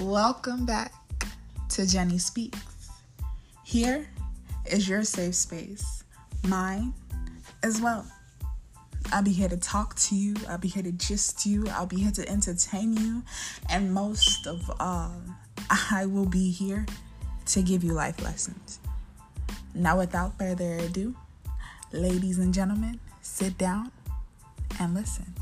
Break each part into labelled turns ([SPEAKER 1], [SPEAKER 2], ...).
[SPEAKER 1] Welcome back to Jenny Speaks. Here is your safe space, mine as well. I'll be here to talk to you, I'll be here to gist you, I'll be here to entertain you, and most of all, I will be here to give you life lessons. Now, without further ado, ladies and gentlemen, sit down and listen.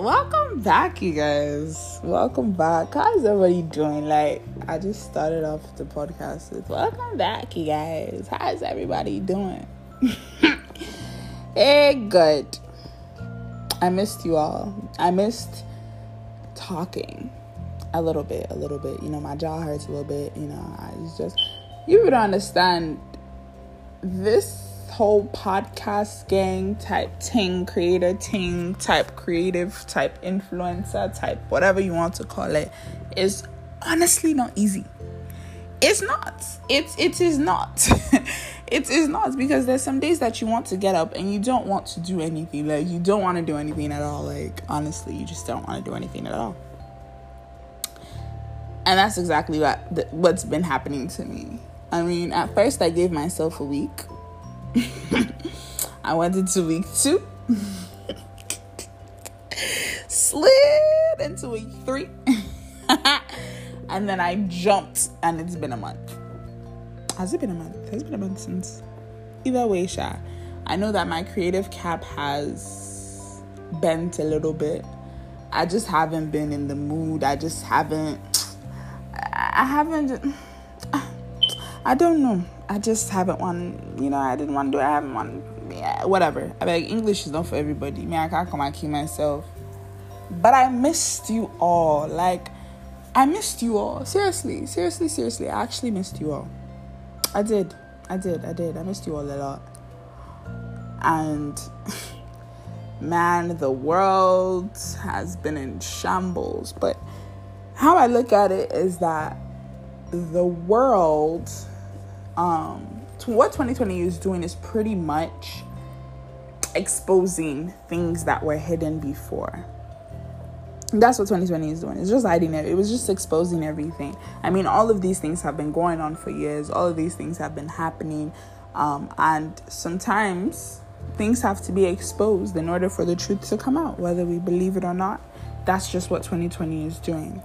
[SPEAKER 1] Welcome back, you guys. Welcome back. How's everybody doing? Like, I just started off the podcast with welcome back, you guys. How's everybody doing? hey, good. I missed you all. I missed talking a little bit, a little bit. You know, my jaw hurts a little bit. You know, I just, you would understand this whole podcast gang type thing, creator thing, type creative, type influencer, type whatever you want to call it, is honestly not easy. It's not. It's it is not. it is not because there's some days that you want to get up and you don't want to do anything. Like you don't want to do anything at all. Like honestly, you just don't want to do anything at all. And that's exactly what what's been happening to me. I mean, at first I gave myself a week I went into week two, slid into week three, and then I jumped, and it's been a month. Has it been a month? Has it been a month since? Either way, Sha. I know that my creative cap has bent a little bit. I just haven't been in the mood. I just haven't. I haven't. I don't know. I just haven't want, you know, I didn't want to do it. I haven't want, yeah, whatever. I mean, English is not for everybody. Me, I can't come and keep myself. But I missed you all. Like, I missed you all. Seriously, seriously, seriously. I actually missed you all. I did. I did. I did. I missed you all a lot. And man, the world has been in shambles. But how I look at it is that the world um, what 2020 is doing is pretty much exposing things that were hidden before. That's what 2020 is doing. It's just hiding it. It was just exposing everything. I mean, all of these things have been going on for years. All of these things have been happening. Um, and sometimes things have to be exposed in order for the truth to come out, whether we believe it or not. That's just what 2020 is doing.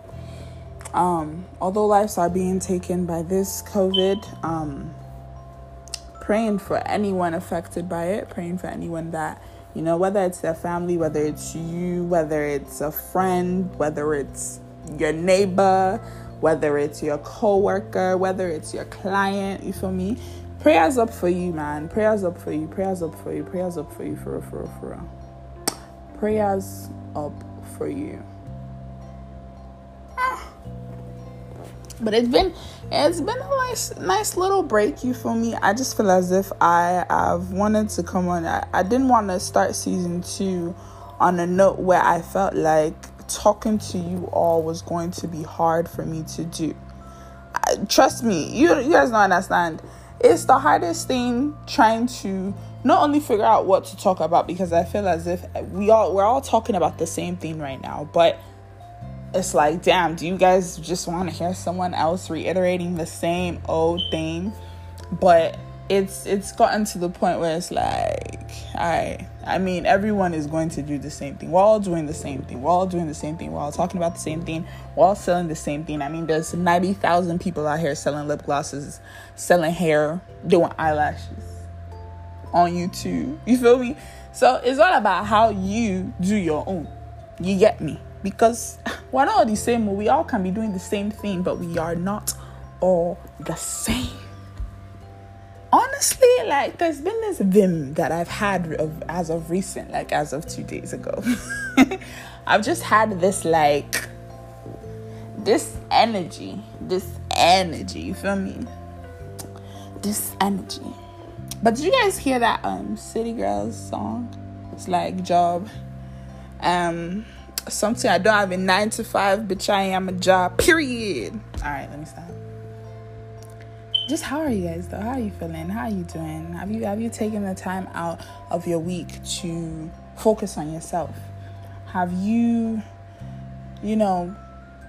[SPEAKER 1] Um, although lives are being taken by this COVID, um, praying for anyone affected by it, praying for anyone that, you know, whether it's their family, whether it's you, whether it's a friend, whether it's your neighbor, whether it's your coworker, whether it's your client, you feel me? Prayers up for you, man. Prayers up for you. Prayers up for you. Prayers up for you. For real, for real, for real. Prayers up for you. But it's been it's been a nice nice little break you feel me? I just feel as if i have wanted to come on. I, I didn't want to start season two on a note where i felt like talking to you all was going to be hard for me to do. I, trust me you, you guys don't understand. It's the hardest thing trying to not only figure out what to talk about because i feel as if we all we're all talking about the same thing right now but it's like, damn, do you guys just want to hear someone else reiterating the same old thing? But it's it's gotten to the point where it's like, I I mean, everyone is going to do the same thing. We're all doing the same thing. We're all doing the same thing. We're all talking about the same thing. We're all selling the same thing. I mean, there's ninety thousand people out here selling lip glosses, selling hair, doing eyelashes on YouTube. You feel me? So it's all about how you do your own. You get me? Because we're not all the same. We all can be doing the same thing, but we are not all the same. Honestly, like there's been this vim that I've had of, as of recent, like as of two days ago. I've just had this like this energy, this energy. You feel me? This energy. But did you guys hear that um City Girls song? It's like job. Um something I don't have a nine to five, bitch. I am a job. Period. All right, let me stop. just how are you guys though? How are you feeling? How are you doing? Have you have you taken the time out of your week to focus on yourself? Have you, you know,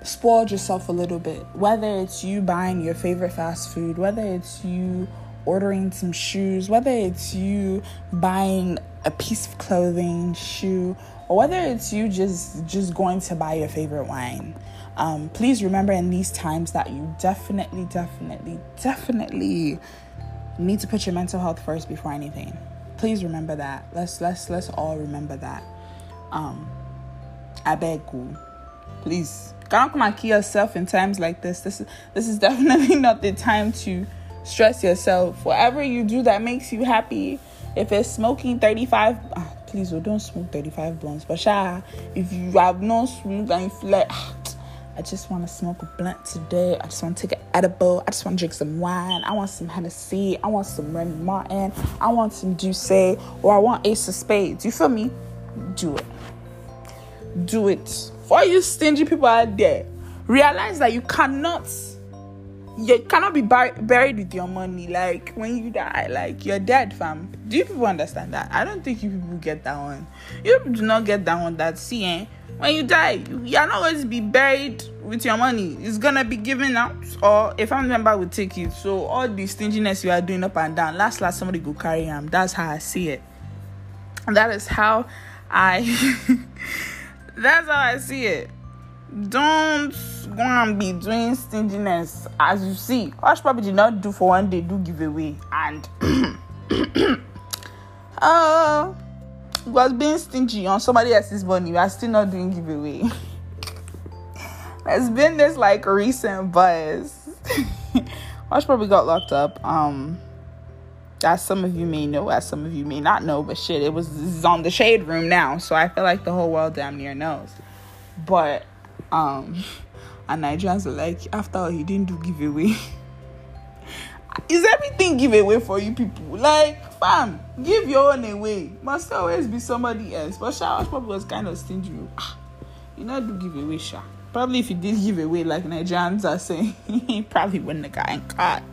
[SPEAKER 1] spoiled yourself a little bit? Whether it's you buying your favorite fast food, whether it's you ordering some shoes, whether it's you buying a piece of clothing, shoe, or whether it's you just just going to buy your favorite wine. Um, please remember in these times that you definitely, definitely, definitely need to put your mental health first before anything. Please remember that. Let's let's let's all remember that. Um, I beg you, please. Can't come and kill yourself in times like this. This is this is definitely not the time to stress yourself. Whatever you do that makes you happy. If it's smoking 35, ah, please oh, don't smoke 35 blunts. But sha, if you have no smoke and you feel like ah, I just want to smoke a blunt today. I just want to take an edible. I just want to drink some wine. I want some Hennessy. I want some Remy Martin. I want some Douce, or I want Ace of Spades. You feel me? Do it. Do it. For you stingy people out there, realize that you cannot you cannot be buried with your money. Like when you die, like you're dead, fam. Do you people understand that? I don't think you people get that one. You do not get that one. That see, eh? when you die, you are not going to be buried with your money. It's gonna be given out, or a family member will take it. So all the stinginess you are doing up and down, last last somebody go carry him. That's how I see it. That is how I. that's how I see it. Don't go and be doing stinginess as you see. Hushpuppi did not do for one day, do giveaway, and. uh was being stingy on somebody else's money, we are still not doing giveaway. There's been this like recent buzz. Hushpuppi got locked up. Um, as some of you may know, as some of you may not know, but shit, it was on the shade room now, so I feel like the whole world damn near knows. But um, and Nigerians are like, after all, he didn't do giveaway. Is everything giveaway for you people? Like, fam, give your own away. Must always be somebody else. But Sha probably was kind of stingy. Ah, you know, do give away, Sha. Probably if he did give away, like Nigerians are saying, he probably wouldn't have gotten caught.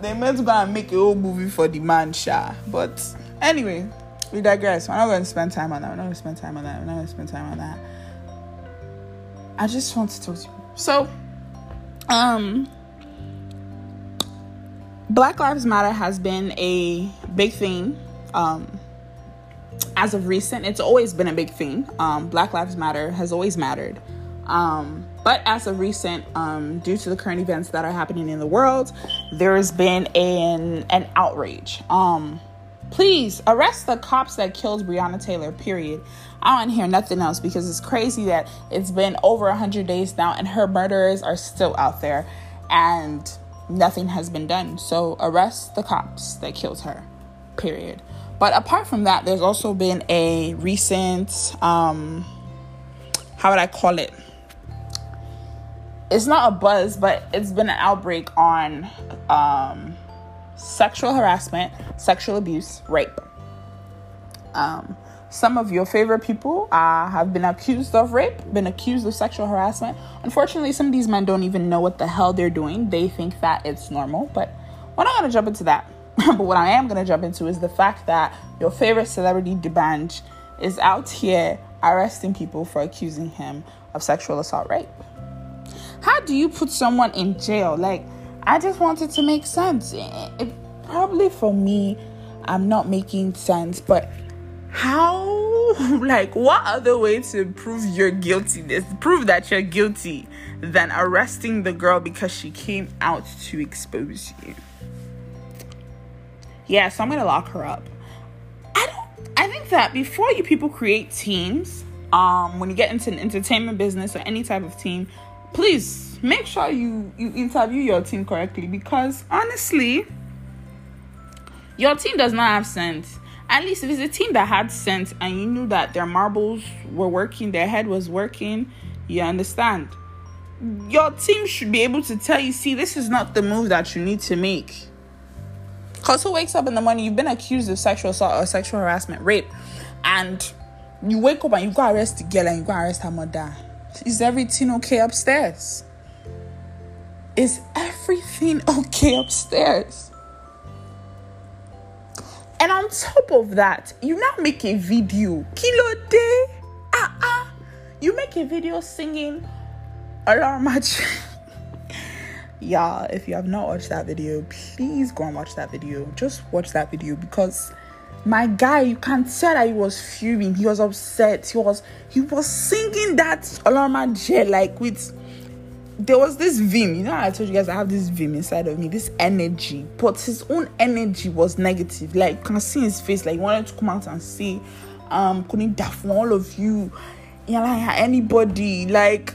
[SPEAKER 1] They meant to go and make a whole movie for the man, Sha. But anyway, we digress. We're not going to spend time on that. We're not going to spend time on that. We're not going to spend time on that. I just want to talk to you. So, um, Black Lives Matter has been a big thing. Um, as of recent, it's always been a big thing. Um, Black Lives Matter has always mattered. Um, but as of recent, um, due to the current events that are happening in the world, there has been an, an outrage. Um, please arrest the cops that killed Breonna Taylor, period. I don't hear nothing else because it's crazy that it's been over 100 days now and her murderers are still out there. And nothing has been done. So arrest the cops that killed her. Period. But apart from that, there's also been a recent um how would I call it? It's not a buzz, but it's been an outbreak on um sexual harassment, sexual abuse, rape. Um some of your favorite people uh, have been accused of rape, been accused of sexual harassment. Unfortunately, some of these men don't even know what the hell they're doing. They think that it's normal, but we're not going to jump into that. but what I am going to jump into is the fact that your favorite celebrity, D'banj, is out here arresting people for accusing him of sexual assault rape. How do you put someone in jail? Like, I just wanted to make sense. It, probably for me, I'm not making sense, but how like what other way to prove your guiltiness prove that you're guilty than arresting the girl because she came out to expose you yeah so i'm gonna lock her up i don't i think that before you people create teams um when you get into an entertainment business or any type of team please make sure you you interview your team correctly because honestly your team does not have sense at least if it's a team that had sense and you knew that their marbles were working, their head was working, you understand. Your team should be able to tell you, see, this is not the move that you need to make. Because who wakes up in the morning, you've been accused of sexual assault or sexual harassment, rape, and you wake up and you go arrest the girl and you go arrest her mother. Is everything okay upstairs? Is everything okay upstairs? And on top of that, you now make a video. Kilo day. Ah ah. You make a video singing alarm match. Y'all, if you have not watched that video, please go and watch that video. Just watch that video because my guy, you can tell that he was fuming. He was upset. He was he was singing that alarm jet like with there was this vim. You know, I told you guys I have this vim inside of me, this energy. But his own energy was negative. Like you can see his face, like he wanted to come out and say, um, couldn't for all of you yeah, like anybody, like,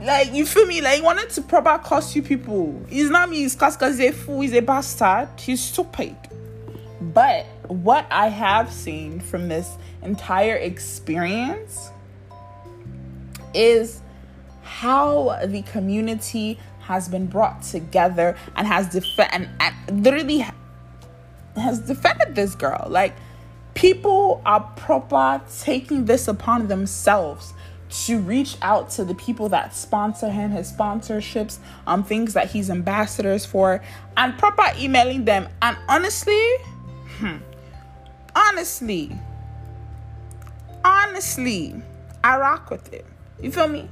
[SPEAKER 1] like you feel me? Like, he wanted to proper cost you people. He's not me. He's cause he's a fool. He's a bastard. He's stupid. But what I have seen from this entire experience is how the community has been brought together and has defend and, and literally has defended this girl. Like people are proper taking this upon themselves to reach out to the people that sponsor him, his sponsorships, um, things that he's ambassadors for, and proper emailing them. And honestly, hmm, honestly, honestly, I rock with it. You feel me?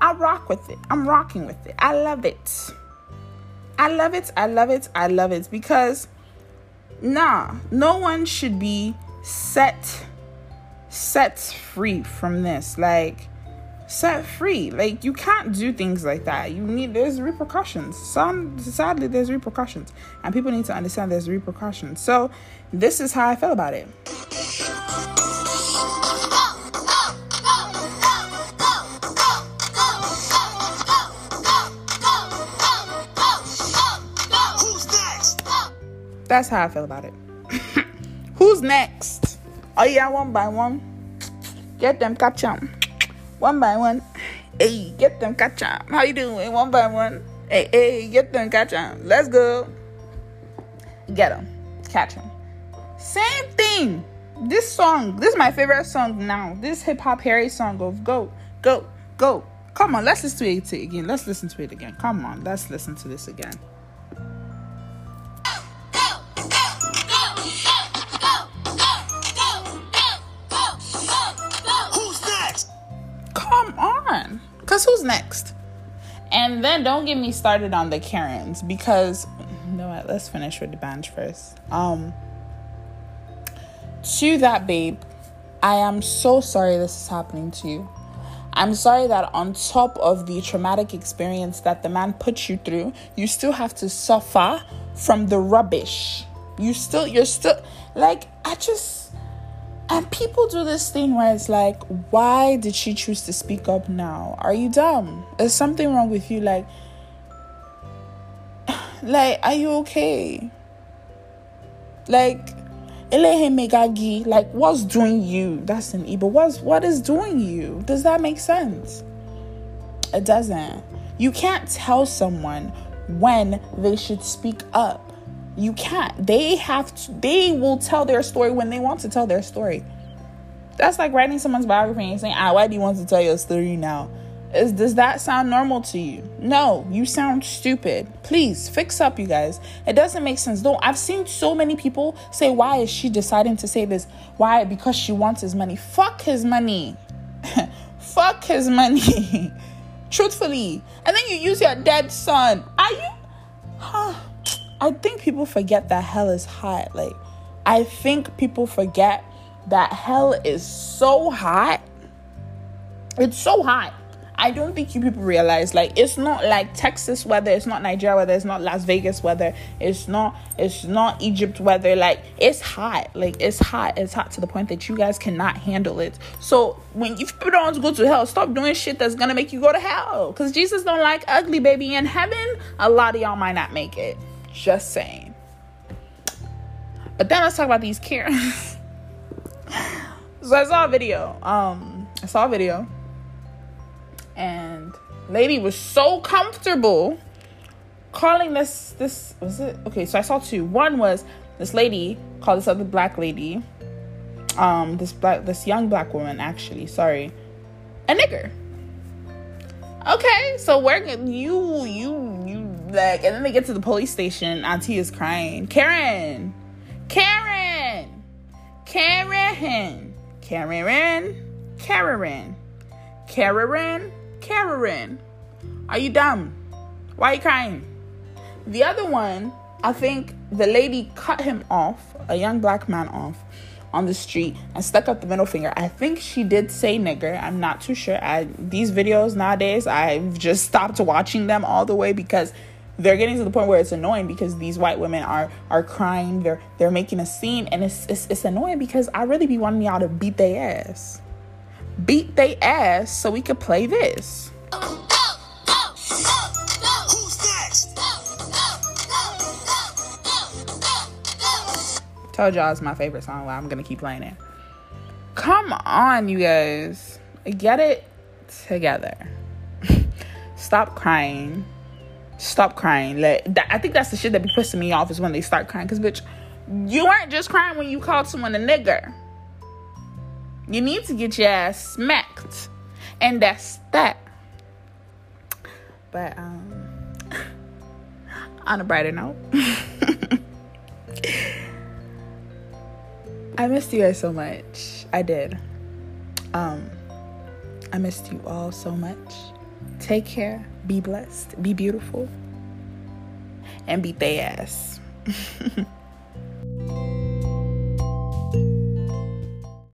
[SPEAKER 1] I rock with it. I'm rocking with it. I love it. I love it. I love it. I love it because nah, no one should be set set free from this. Like set free. Like you can't do things like that. You need there's repercussions. Some sadly there's repercussions. And people need to understand there's repercussions. So this is how I feel about it. That's how I feel about it. Who's next? Oh yeah, one by one. Get them catch them. One by one. Hey, get them catch them. How you doing? One by one. Hey, hey, get them catch them. Let's go. Get them. Catch them. Same thing. This song, this is my favorite song now. This hip hop Harry song of go, go, go. Come on, let's listen to it again. Let's listen to it again. Come on, let's listen to this again. Who's next? And then don't get me started on the Karens because you know what? Let's finish with the band first. Um, to that babe, I am so sorry this is happening to you. I'm sorry that on top of the traumatic experience that the man put you through, you still have to suffer from the rubbish. You still, you're still like, I just and people do this thing where it's like, why did she choose to speak up now? Are you dumb? Is something wrong with you? Like, like, are you okay? Like, Megagi, like, what's doing you? That's an Igbo. What's what is doing you? Does that make sense? It doesn't. You can't tell someone when they should speak up. You can't. They have to, they will tell their story when they want to tell their story. That's like writing someone's biography and saying, ah, why do you want to tell your story now? Is does that sound normal to you? No, you sound stupid. Please fix up, you guys. It doesn't make sense. Though I've seen so many people say, Why is she deciding to say this? Why? Because she wants his money. Fuck his money. Fuck his money. Truthfully. And then you use your dead son. Are you huh? I think people forget that hell is hot. Like, I think people forget that hell is so hot. It's so hot. I don't think you people realize like it's not like Texas weather, it's not Nigeria weather, it's not Las Vegas weather, it's not it's not Egypt weather. Like it's hot. Like it's hot. It's hot to the point that you guys cannot handle it. So when you people don't want to go to hell, stop doing shit that's gonna make you go to hell. Cause Jesus don't like ugly baby in heaven. A lot of y'all might not make it. Just saying. But then let's talk about these Karens. so I saw a video. Um, I saw a video, and lady was so comfortable calling this this was it okay. So I saw two. One was this lady called this other black lady, um, this black this young black woman actually. Sorry, a nigger. Okay, so where you you you like, and then they get to the police station. Auntie is crying. Karen, Karen, Karen, Karen, Karen, Karen, Karen. Are you dumb? Why are you crying? The other one, I think the lady cut him off, a young black man off on the street and stuck up the middle finger. I think she did say nigger. I'm not too sure. I these videos nowadays, I've just stopped watching them all the way because they're getting to the point where it's annoying because these white women are are crying. They're they're making a scene and it's it's, it's annoying because I really be wanting y'all to beat their ass. Beat their ass so we could play this. Told y'all it's my favorite song. I'm gonna keep playing it. Come on, you guys. Get it together. Stop crying. Stop crying. Let, that, I think that's the shit that be pissing me off is when they start crying. Cause bitch, you weren't just crying when you called someone a nigger. You need to get your ass smacked. And that's that. But um on a brighter note. I missed you guys so much. I did. Um, I missed you all so much. Take care. Be blessed. Be beautiful. And beat they ass.